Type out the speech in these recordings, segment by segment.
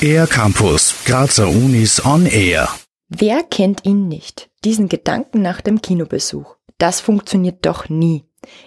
Air Campus, Grazer Unis on Air. Wer kennt ihn nicht? Diesen Gedanken nach dem Kinobesuch. Das funktioniert doch nie.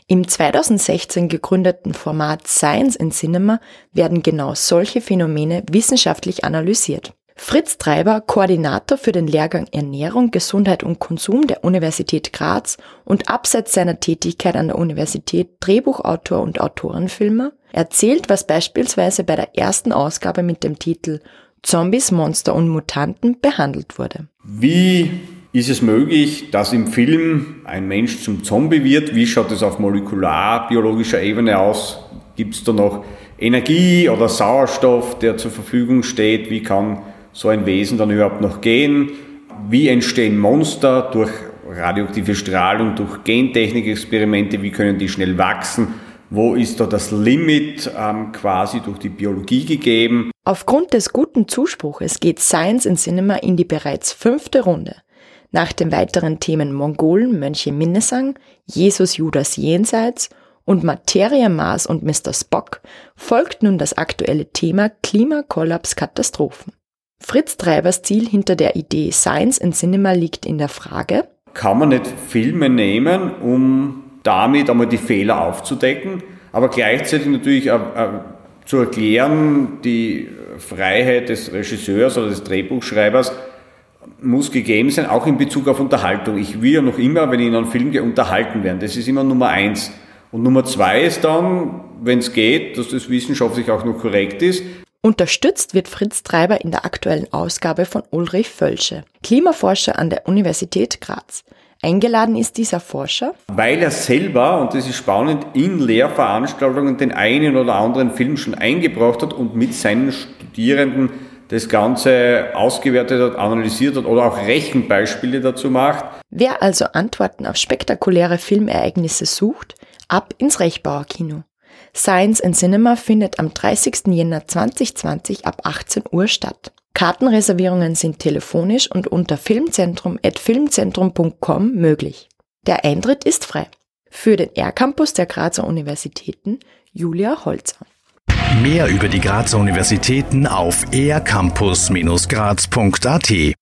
Im 2016 gegründeten Format Science in Cinema werden genau solche Phänomene wissenschaftlich analysiert. Fritz Treiber, Koordinator für den Lehrgang Ernährung, Gesundheit und Konsum der Universität Graz und abseits seiner Tätigkeit an der Universität Drehbuchautor und Autorenfilmer, erzählt, was beispielsweise bei der ersten Ausgabe mit dem Titel Zombies, Monster und Mutanten behandelt wurde. Wie ist es möglich, dass im Film ein Mensch zum Zombie wird? Wie schaut es auf molekularbiologischer Ebene aus? Gibt es da noch Energie oder Sauerstoff, der zur Verfügung steht? Wie kann so ein Wesen dann überhaupt noch gehen? Wie entstehen Monster durch radioaktive Strahlung, durch Gentechnikexperimente? Wie können die schnell wachsen? Wo ist da das Limit ähm, quasi durch die Biologie gegeben? Aufgrund des guten Zuspruches geht Science in Cinema in die bereits fünfte Runde. Nach den weiteren Themen Mongolen, Mönche Minnesang, Jesus Judas Jenseits und Materia Mars und Mr. Spock folgt nun das aktuelle Thema Klimakollaps Katastrophen. Fritz Treibers Ziel hinter der Idee Science in Cinema liegt in der Frage, kann man nicht Filme nehmen, um damit einmal die Fehler aufzudecken, aber gleichzeitig natürlich äh, äh, zu erklären, die Freiheit des Regisseurs oder des Drehbuchschreibers muss gegeben sein, auch in Bezug auf Unterhaltung. Ich will ja noch immer, wenn ich in einem Film gehe, unterhalten werden. Das ist immer Nummer eins. Und Nummer zwei ist dann, wenn es geht, dass das wissenschaftlich auch noch korrekt ist, Unterstützt wird Fritz Treiber in der aktuellen Ausgabe von Ulrich Völsche, Klimaforscher an der Universität Graz. Eingeladen ist dieser Forscher, weil er selber, und das ist spannend, in Lehrveranstaltungen den einen oder anderen Film schon eingebracht hat und mit seinen Studierenden das Ganze ausgewertet hat, analysiert hat oder auch Rechenbeispiele dazu macht. Wer also Antworten auf spektakuläre Filmereignisse sucht, ab ins Rechbauer Kino. Science and Cinema findet am 30. Jänner 2020 ab 18 Uhr statt. Kartenreservierungen sind telefonisch und unter filmzentrum.filmzentrum.com möglich. Der Eintritt ist frei. Für den R-Campus der Grazer Universitäten Julia Holzer. Mehr über die Grazer Universitäten auf ercampus-graz.at